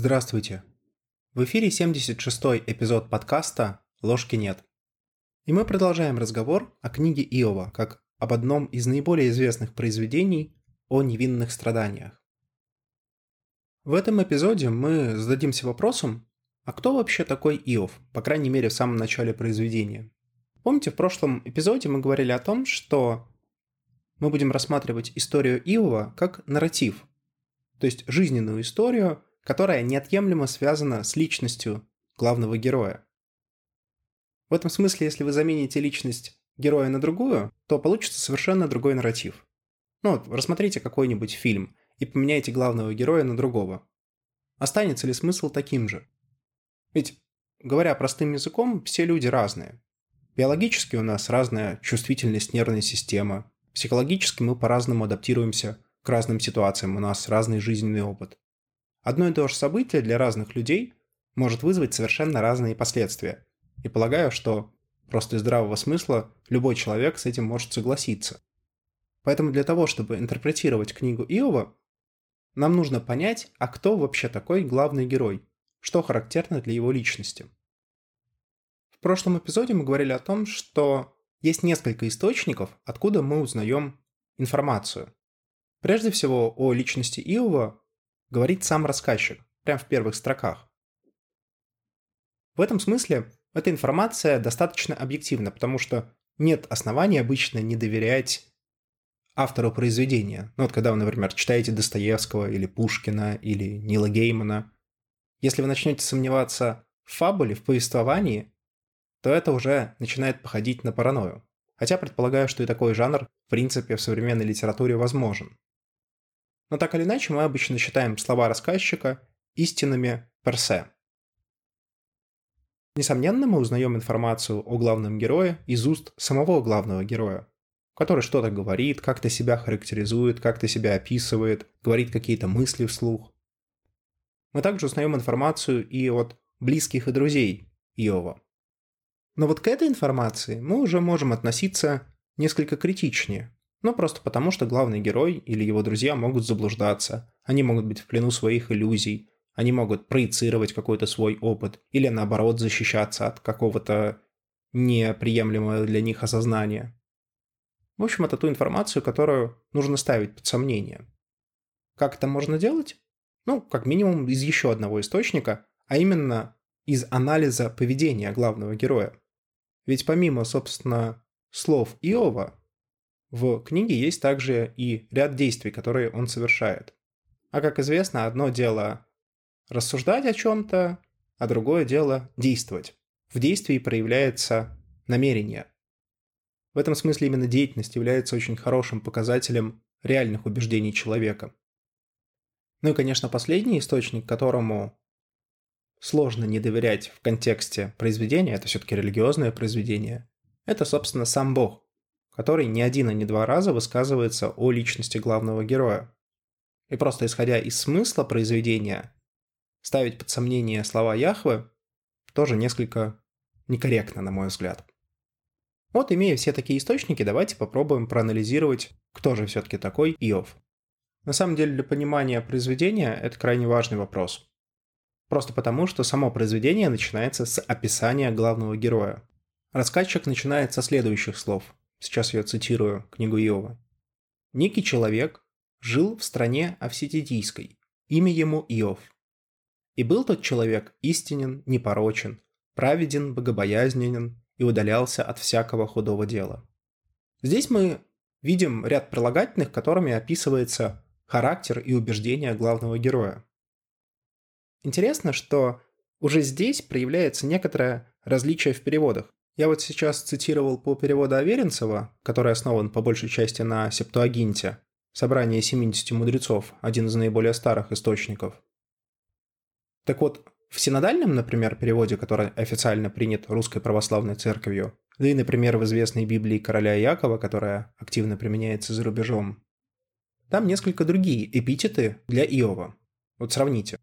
Здравствуйте. В эфире 76-й эпизод подкаста «Ложки нет». И мы продолжаем разговор о книге Иова, как об одном из наиболее известных произведений о невинных страданиях. В этом эпизоде мы зададимся вопросом, а кто вообще такой Иов, по крайней мере в самом начале произведения? Помните, в прошлом эпизоде мы говорили о том, что мы будем рассматривать историю Иова как нарратив, то есть жизненную историю, которая неотъемлемо связана с личностью главного героя. В этом смысле, если вы замените личность героя на другую, то получится совершенно другой нарратив. Ну вот, рассмотрите какой-нибудь фильм и поменяйте главного героя на другого. Останется ли смысл таким же? Ведь, говоря простым языком, все люди разные. Биологически у нас разная чувствительность нервной системы. Психологически мы по-разному адаптируемся к разным ситуациям, у нас разный жизненный опыт. Одно и то же событие для разных людей может вызвать совершенно разные последствия. И полагаю, что просто из здравого смысла любой человек с этим может согласиться. Поэтому для того, чтобы интерпретировать книгу Иова, нам нужно понять, а кто вообще такой главный герой, что характерно для его личности. В прошлом эпизоде мы говорили о том, что есть несколько источников, откуда мы узнаем информацию. Прежде всего, о личности Иова говорит сам рассказчик, прямо в первых строках. В этом смысле эта информация достаточно объективна, потому что нет оснований обычно не доверять автору произведения. Ну вот когда вы, например, читаете Достоевского или Пушкина или Нила Геймана, если вы начнете сомневаться в фабуле, в повествовании, то это уже начинает походить на паранойю. Хотя предполагаю, что и такой жанр, в принципе, в современной литературе возможен. Но так или иначе мы обычно считаем слова рассказчика истинными персе. Несомненно, мы узнаем информацию о главном герое из уст самого главного героя, который что-то говорит, как-то себя характеризует, как-то себя описывает, говорит какие-то мысли вслух. Мы также узнаем информацию и от близких и друзей Иова. Но вот к этой информации мы уже можем относиться несколько критичнее, но просто потому, что главный герой или его друзья могут заблуждаться, они могут быть в плену своих иллюзий, они могут проецировать какой-то свой опыт или наоборот защищаться от какого-то неприемлемого для них осознания. В общем, это ту информацию, которую нужно ставить под сомнение. Как это можно делать? Ну, как минимум из еще одного источника, а именно из анализа поведения главного героя. Ведь помимо, собственно, слов Иова, в книге есть также и ряд действий, которые он совершает. А как известно, одно дело рассуждать о чем-то, а другое дело действовать. В действии проявляется намерение. В этом смысле именно деятельность является очень хорошим показателем реальных убеждений человека. Ну и, конечно, последний источник, которому сложно не доверять в контексте произведения, это все-таки религиозное произведение, это, собственно, сам Бог, который не один и не два раза высказывается о личности главного героя. И просто исходя из смысла произведения, ставить под сомнение слова Яхвы тоже несколько некорректно, на мой взгляд. Вот, имея все такие источники, давайте попробуем проанализировать, кто же все-таки такой Иов. На самом деле, для понимания произведения это крайне важный вопрос. Просто потому, что само произведение начинается с описания главного героя. Рассказчик начинает со следующих слов. Сейчас я цитирую книгу Иова. «Некий человек жил в стране Авситидийской, имя ему Иов. И был тот человек истинен, непорочен, праведен, богобоязненен и удалялся от всякого худого дела». Здесь мы видим ряд прилагательных, которыми описывается характер и убеждения главного героя. Интересно, что уже здесь проявляется некоторое различие в переводах. Я вот сейчас цитировал по переводу Аверинцева, который основан по большей части на Септуагинте, собрание 70 мудрецов, один из наиболее старых источников. Так вот, в синодальном, например, переводе, который официально принят Русской Православной Церковью, да и, например, в известной Библии короля Якова, которая активно применяется за рубежом, там несколько другие эпитеты для Иова. Вот сравните.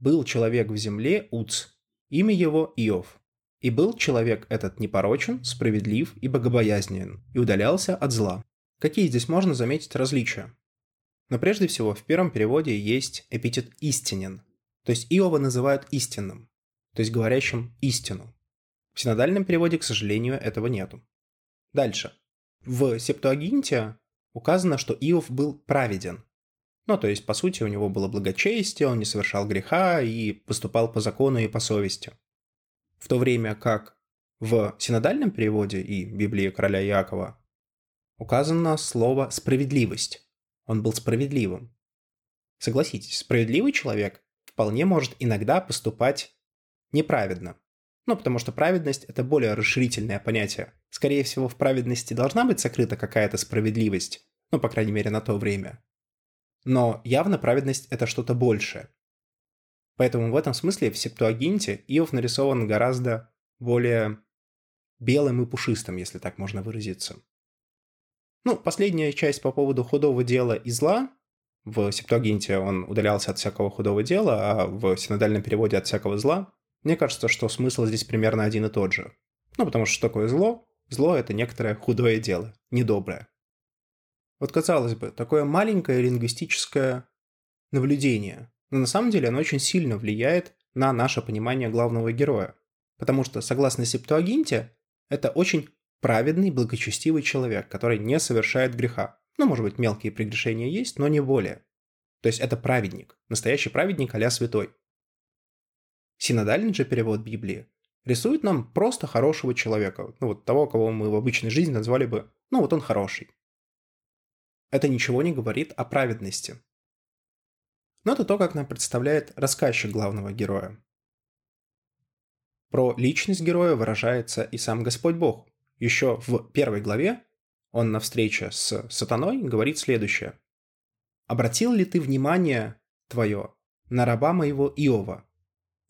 «Был человек в земле Уц, имя его Иов. И был человек этот непорочен, справедлив и богобоязнен, и удалялся от зла. Какие здесь можно заметить различия? Но прежде всего в первом переводе есть эпитет «истинен». То есть Иова называют истинным, то есть говорящим истину. В синодальном переводе, к сожалению, этого нету. Дальше. В Септуагинте указано, что Иов был праведен. Ну, то есть, по сути, у него было благочестие, он не совершал греха и поступал по закону и по совести. В то время как в синодальном переводе и Библии короля Иакова указано слово «справедливость». Он был справедливым. Согласитесь, справедливый человек вполне может иногда поступать неправедно. Ну, потому что праведность – это более расширительное понятие. Скорее всего, в праведности должна быть сокрыта какая-то справедливость. Ну, по крайней мере, на то время. Но явно праведность – это что-то большее. Поэтому в этом смысле в Септуагинте Иов нарисован гораздо более белым и пушистым, если так можно выразиться. Ну, последняя часть по поводу худого дела и зла. В Септуагинте он удалялся от всякого худого дела, а в синодальном переводе от всякого зла. Мне кажется, что смысл здесь примерно один и тот же. Ну, потому что что такое зло? Зло – это некоторое худое дело, недоброе. Вот казалось бы, такое маленькое лингвистическое наблюдение, но на самом деле оно очень сильно влияет на наше понимание главного героя. Потому что, согласно Септуагинте, это очень праведный, благочестивый человек, который не совершает греха. Ну, может быть, мелкие прегрешения есть, но не более. То есть это праведник, настоящий праведник а святой. Синодальный же перевод Библии рисует нам просто хорошего человека, ну вот того, кого мы в обычной жизни назвали бы, ну вот он хороший. Это ничего не говорит о праведности. Но это то, как нам представляет рассказчик главного героя. Про личность героя выражается и сам Господь Бог. Еще в первой главе он на встрече с сатаной говорит следующее. «Обратил ли ты внимание твое на раба моего Иова,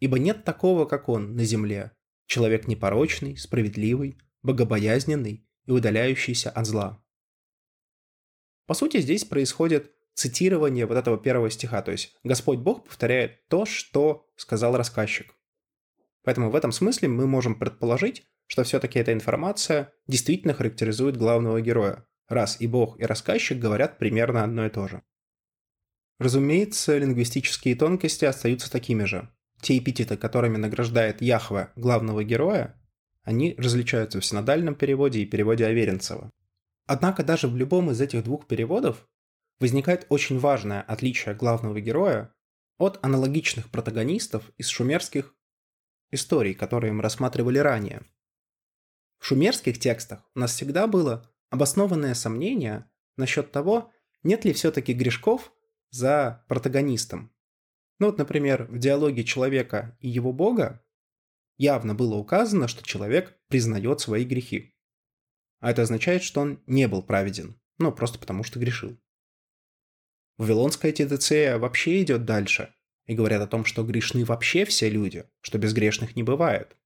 Ибо нет такого, как он, на земле. Человек непорочный, справедливый, богобоязненный и удаляющийся от зла. По сути, здесь происходит цитирование вот этого первого стиха, то есть Господь Бог повторяет то, что сказал рассказчик. Поэтому в этом смысле мы можем предположить, что все-таки эта информация действительно характеризует главного героя, раз и Бог, и рассказчик говорят примерно одно и то же. Разумеется, лингвистические тонкости остаются такими же те эпитеты, которыми награждает Яхве главного героя, они различаются в синодальном переводе и переводе Аверинцева. Однако даже в любом из этих двух переводов возникает очень важное отличие главного героя от аналогичных протагонистов из шумерских историй, которые мы рассматривали ранее. В шумерских текстах у нас всегда было обоснованное сомнение насчет того, нет ли все-таки грешков за протагонистом, ну вот, например, в диалоге человека и его бога явно было указано, что человек признает свои грехи. А это означает, что он не был праведен, ну просто потому что грешил. Вавилонская тедецея вообще идет дальше и говорят о том, что грешны вообще все люди, что безгрешных не бывает.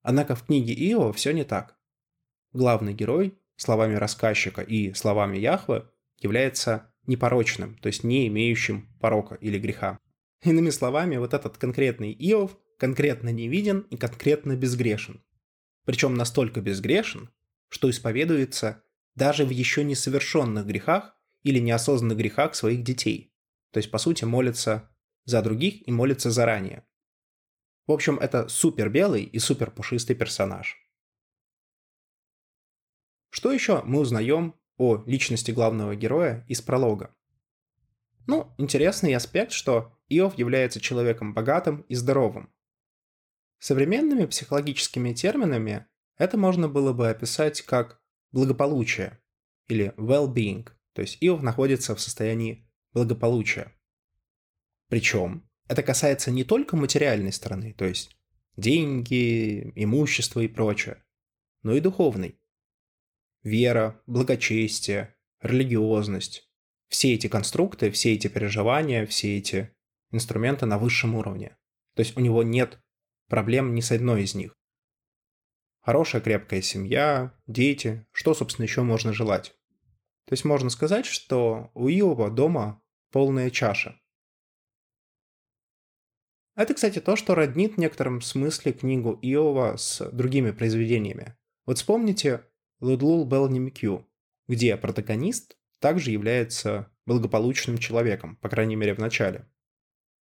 Однако в книге Иова все не так. Главный герой, словами рассказчика и словами Яхвы, является непорочным, то есть не имеющим порока или греха. Иными словами, вот этот конкретный Иов конкретно невиден и конкретно безгрешен. Причем настолько безгрешен, что исповедуется даже в еще несовершенных грехах или неосознанных грехах своих детей. То есть, по сути, молится за других и молится заранее. В общем, это супер белый и супер пушистый персонаж. Что еще мы узнаем о личности главного героя из пролога. Ну, интересный аспект, что Иов является человеком богатым и здоровым. Современными психологическими терминами это можно было бы описать как благополучие или well-being, то есть Иов находится в состоянии благополучия. Причем это касается не только материальной стороны, то есть деньги, имущество и прочее, но и духовной вера, благочестие, религиозность. Все эти конструкты, все эти переживания, все эти инструменты на высшем уровне. То есть у него нет проблем ни с одной из них. Хорошая крепкая семья, дети, что, собственно, еще можно желать? То есть можно сказать, что у Иова дома полная чаша. Это, кстати, то, что роднит в некотором смысле книгу Иова с другими произведениями. Вот вспомните Лудлул Белнимикю, где протагонист также является благополучным человеком, по крайней мере в начале.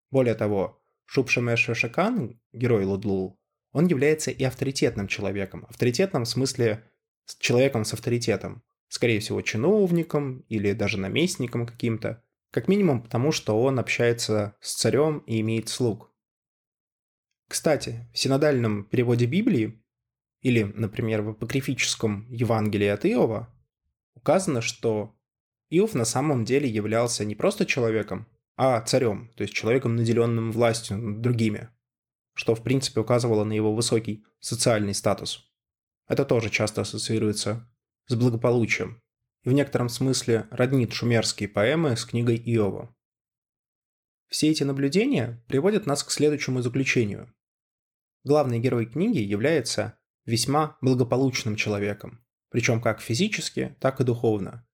Более того, Шупшамеш Шашакан, герой Лудлул, он является и авторитетным человеком. Авторитетным в смысле с человеком с авторитетом. Скорее всего, чиновником или даже наместником каким-то. Как минимум потому, что он общается с царем и имеет слуг. Кстати, в синодальном переводе Библии или, например, в апокрифическом Евангелии от Иова указано, что Иов на самом деле являлся не просто человеком, а царем, то есть человеком, наделенным властью над другими, что в принципе указывало на его высокий социальный статус. Это тоже часто ассоциируется с благополучием и в некотором смысле роднит шумерские поэмы с книгой Иова. Все эти наблюдения приводят нас к следующему заключению. Главный герой книги является весьма благополучным человеком, причем как физически, так и духовно.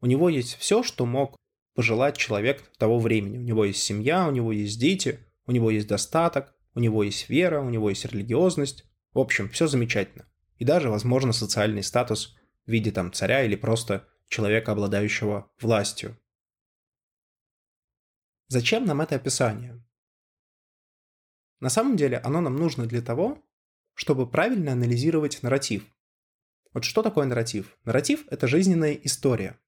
У него есть все, что мог пожелать человек того времени. У него есть семья, у него есть дети, у него есть достаток, у него есть вера, у него есть религиозность. В общем, все замечательно. И даже, возможно, социальный статус в виде там царя или просто человека, обладающего властью. Зачем нам это описание? На самом деле оно нам нужно для того, чтобы правильно анализировать нарратив. Вот что такое нарратив? Нарратив – это жизненная история.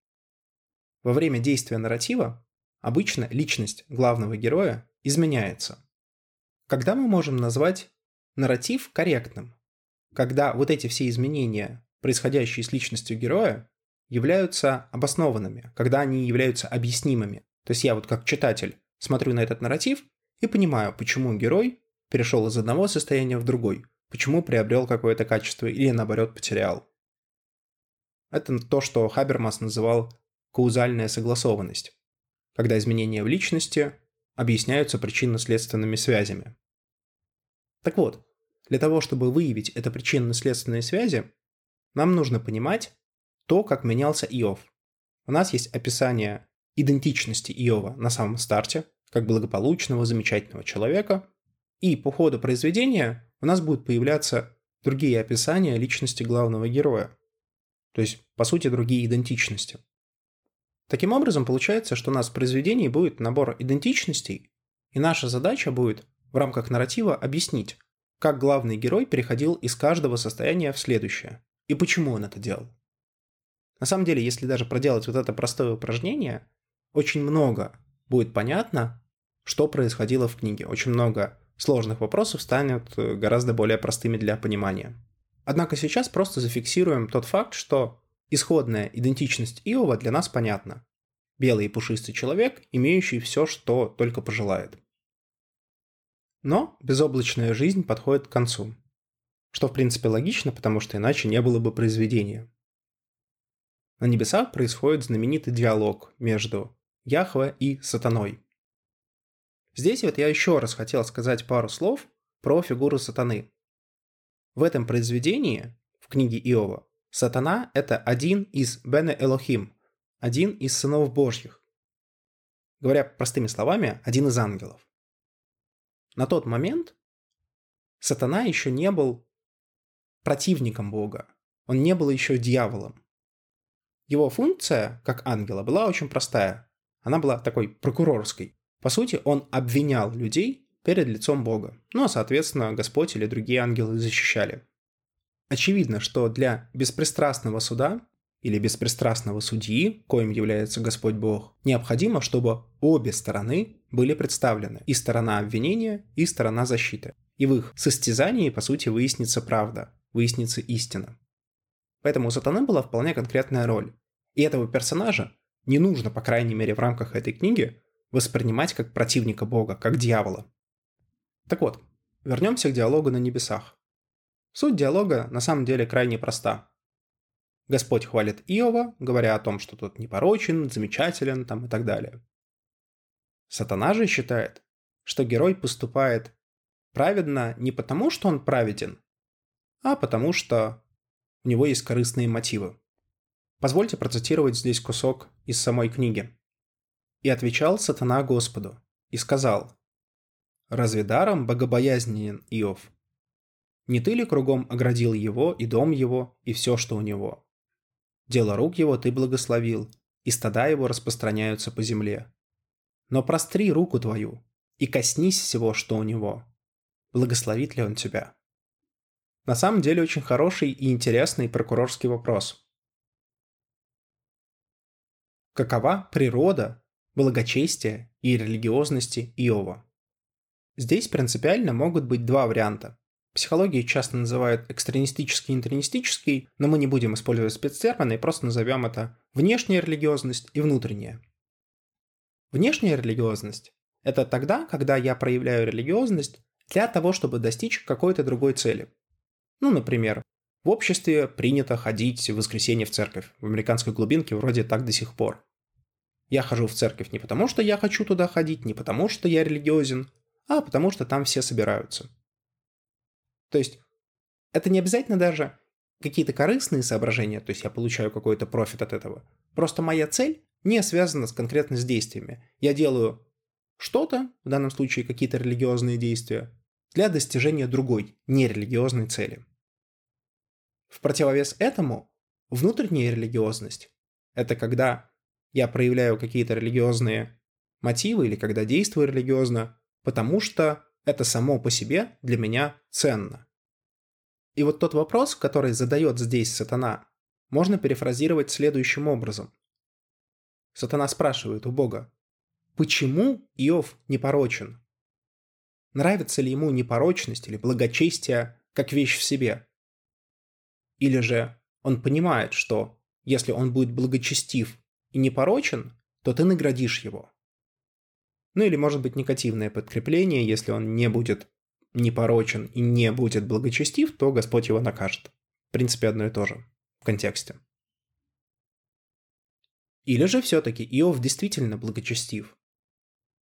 Во время действия нарратива обычно личность главного героя изменяется. Когда мы можем назвать нарратив корректным? Когда вот эти все изменения, происходящие с личностью героя, являются обоснованными, когда они являются объяснимыми. То есть я вот как читатель смотрю на этот нарратив и понимаю, почему герой перешел из одного состояния в другой, почему приобрел какое-то качество или наоборот потерял. Это то, что Хабермас называл каузальная согласованность, когда изменения в личности объясняются причинно-следственными связями. Так вот, для того, чтобы выявить это причинно-следственные связи, нам нужно понимать то, как менялся Иов. У нас есть описание идентичности Иова на самом старте, как благополучного, замечательного человека, и по ходу произведения у нас будут появляться другие описания личности главного героя. То есть, по сути, другие идентичности. Таким образом, получается, что у нас в произведении будет набор идентичностей, и наша задача будет в рамках нарратива объяснить, как главный герой переходил из каждого состояния в следующее, и почему он это делал. На самом деле, если даже проделать вот это простое упражнение, очень много будет понятно, что происходило в книге. Очень много сложных вопросов станет э, гораздо более простыми для понимания. Однако сейчас просто зафиксируем тот факт, что Исходная идентичность Иова для нас понятна. Белый и пушистый человек, имеющий все, что только пожелает. Но безоблачная жизнь подходит к концу. Что в принципе логично, потому что иначе не было бы произведения. На небесах происходит знаменитый диалог между Яхве и Сатаной. Здесь вот я еще раз хотел сказать пару слов про фигуру Сатаны. В этом произведении, в книге Иова, Сатана – это один из Бене Элохим, один из сынов Божьих. Говоря простыми словами, один из ангелов. На тот момент Сатана еще не был противником Бога, он не был еще дьяволом. Его функция, как ангела, была очень простая. Она была такой прокурорской. По сути, он обвинял людей перед лицом Бога. Ну а, соответственно, Господь или другие ангелы защищали. Очевидно, что для беспристрастного суда или беспристрастного судьи, коим является Господь Бог, необходимо, чтобы обе стороны были представлены, и сторона обвинения, и сторона защиты. И в их состязании, по сути, выяснится правда, выяснится истина. Поэтому у сатаны была вполне конкретная роль. И этого персонажа не нужно, по крайней мере, в рамках этой книги, воспринимать как противника Бога, как дьявола. Так вот, вернемся к диалогу на небесах. Суть диалога на самом деле крайне проста. Господь хвалит Иова, говоря о том, что тот непорочен, замечателен там и так далее. Сатана же считает, что герой поступает праведно не потому, что он праведен, а потому что у него есть корыстные мотивы. Позвольте процитировать здесь кусок из самой книги. «И отвечал сатана Господу, и сказал, «Разве даром богобоязненен Иов? Не ты ли кругом оградил его и дом его, и все, что у него? Дело рук его ты благословил, и стада его распространяются по земле. Но простри руку твою, и коснись всего, что у него. Благословит ли он тебя? На самом деле очень хороший и интересный прокурорский вопрос. Какова природа, благочестия и религиозности Иова? Здесь принципиально могут быть два варианта. Психологии часто называют экстремистический и интернистический, но мы не будем использовать спецтермины и просто назовем это внешняя религиозность и внутренняя. Внешняя религиозность – это тогда, когда я проявляю религиозность для того, чтобы достичь какой-то другой цели. Ну, например, в обществе принято ходить в воскресенье в церковь. В американской глубинке вроде так до сих пор. Я хожу в церковь не потому, что я хочу туда ходить, не потому, что я религиозен, а потому что там все собираются. То есть это не обязательно даже какие-то корыстные соображения, то есть я получаю какой-то профит от этого. Просто моя цель не связана с конкретно с действиями. Я делаю что-то, в данном случае какие-то религиозные действия, для достижения другой, нерелигиозной цели. В противовес этому внутренняя религиозность – это когда я проявляю какие-то религиозные мотивы или когда действую религиозно, потому что это само по себе для меня ценно. И вот тот вопрос, который задает здесь сатана, можно перефразировать следующим образом. Сатана спрашивает у Бога, почему Иов непорочен? Нравится ли ему непорочность или благочестие как вещь в себе? Или же он понимает, что если он будет благочестив и непорочен, то ты наградишь его. Ну или может быть негативное подкрепление, если он не будет непорочен и не будет благочестив, то Господь его накажет. В принципе, одно и то же в контексте. Или же все-таки Иов действительно благочестив.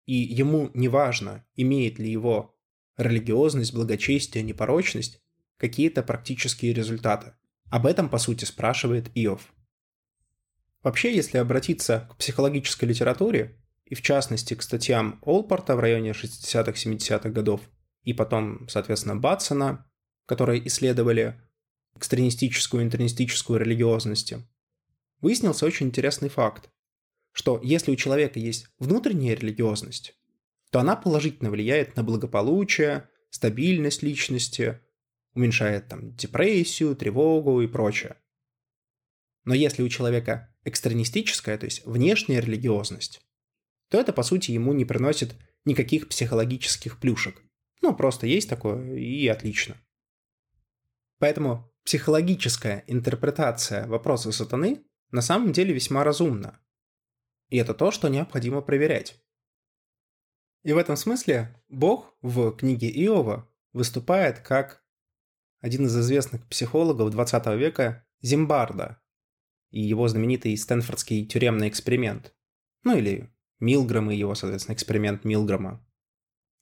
И ему не важно, имеет ли его религиозность, благочестие, непорочность какие-то практические результаты. Об этом, по сути, спрашивает Иов. Вообще, если обратиться к психологической литературе, и в частности к статьям Олпорта в районе 60-70-х годов, и потом, соответственно, Батсона, которые исследовали экстремистическую и интернистическую религиозность, выяснился очень интересный факт, что если у человека есть внутренняя религиозность, то она положительно влияет на благополучие, стабильность личности, уменьшает там депрессию, тревогу и прочее. Но если у человека экстремистическая, то есть внешняя религиозность, то это, по сути, ему не приносит никаких психологических плюшек. Ну, просто есть такое, и отлично. Поэтому психологическая интерпретация вопроса сатаны на самом деле весьма разумна. И это то, что необходимо проверять. И в этом смысле Бог в книге Иова выступает как один из известных психологов 20 века Зимбарда и его знаменитый Стэнфордский тюремный эксперимент. Ну или Милграм и его, соответственно, эксперимент Милграма.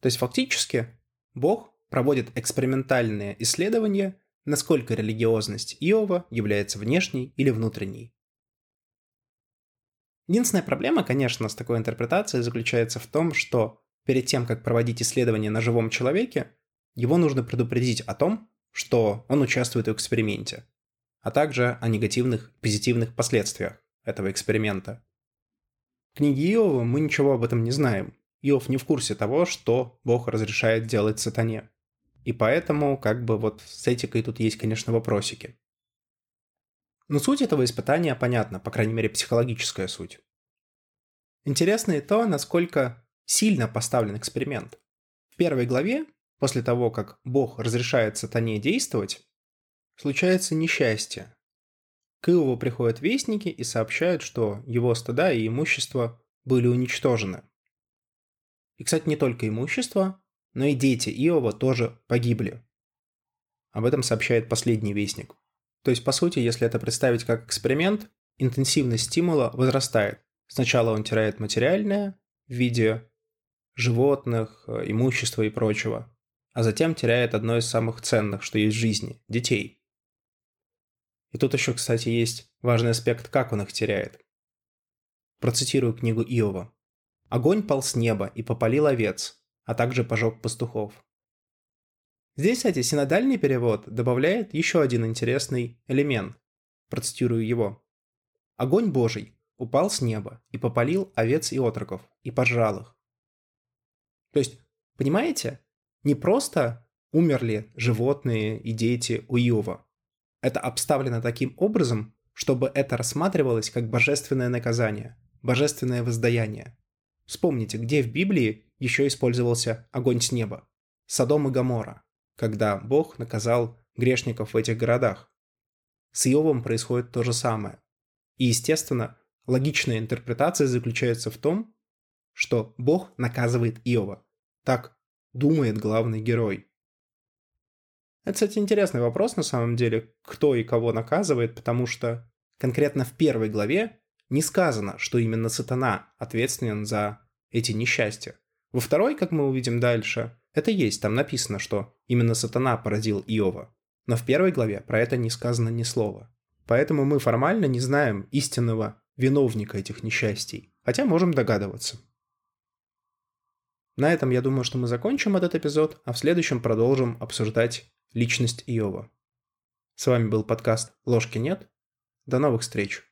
То есть фактически Бог проводит экспериментальные исследования, насколько религиозность Иова является внешней или внутренней. Единственная проблема, конечно, с такой интерпретацией заключается в том, что перед тем, как проводить исследование на живом человеке, его нужно предупредить о том, что он участвует в эксперименте, а также о негативных позитивных последствиях этого эксперимента книге Иова мы ничего об этом не знаем. Иов не в курсе того, что Бог разрешает делать сатане. И поэтому, как бы вот с этикой тут есть, конечно, вопросики. Но суть этого испытания понятна, по крайней мере, психологическая суть. Интересно и то, насколько сильно поставлен эксперимент. В первой главе, после того, как Бог разрешает сатане действовать, случается несчастье, к Иову приходят вестники и сообщают, что его стада и имущество были уничтожены. И, кстати, не только имущество, но и дети Иова тоже погибли. Об этом сообщает последний вестник. То есть, по сути, если это представить как эксперимент, интенсивность стимула возрастает. Сначала он теряет материальное в виде животных, имущества и прочего, а затем теряет одно из самых ценных, что есть в жизни – детей – и тут еще, кстати, есть важный аспект, как он их теряет. Процитирую книгу Иова. «Огонь пал с неба и попалил овец, а также пожег пастухов». Здесь, кстати, синодальный перевод добавляет еще один интересный элемент. Процитирую его. «Огонь Божий упал с неба и попалил овец и отроков, и пожрал их». То есть Понимаете? Не просто умерли животные и дети Иова. Это обставлено таким образом, чтобы это рассматривалось как божественное наказание, божественное воздаяние. Вспомните, где в Библии еще использовался огонь с неба. Содом и Гамора, когда Бог наказал грешников в этих городах. С Иовом происходит то же самое. И, естественно, логичная интерпретация заключается в том, что Бог наказывает Иова. Так думает главный герой. Это, кстати, интересный вопрос на самом деле, кто и кого наказывает, потому что конкретно в первой главе не сказано, что именно сатана ответственен за эти несчастья. Во второй, как мы увидим дальше, это есть, там написано, что именно сатана поразил Иова. Но в первой главе про это не сказано ни слова. Поэтому мы формально не знаем истинного виновника этих несчастий, хотя можем догадываться. На этом я думаю, что мы закончим этот эпизод, а в следующем продолжим обсуждать личность Иова. С вами был подкаст «Ложки нет». До новых встреч!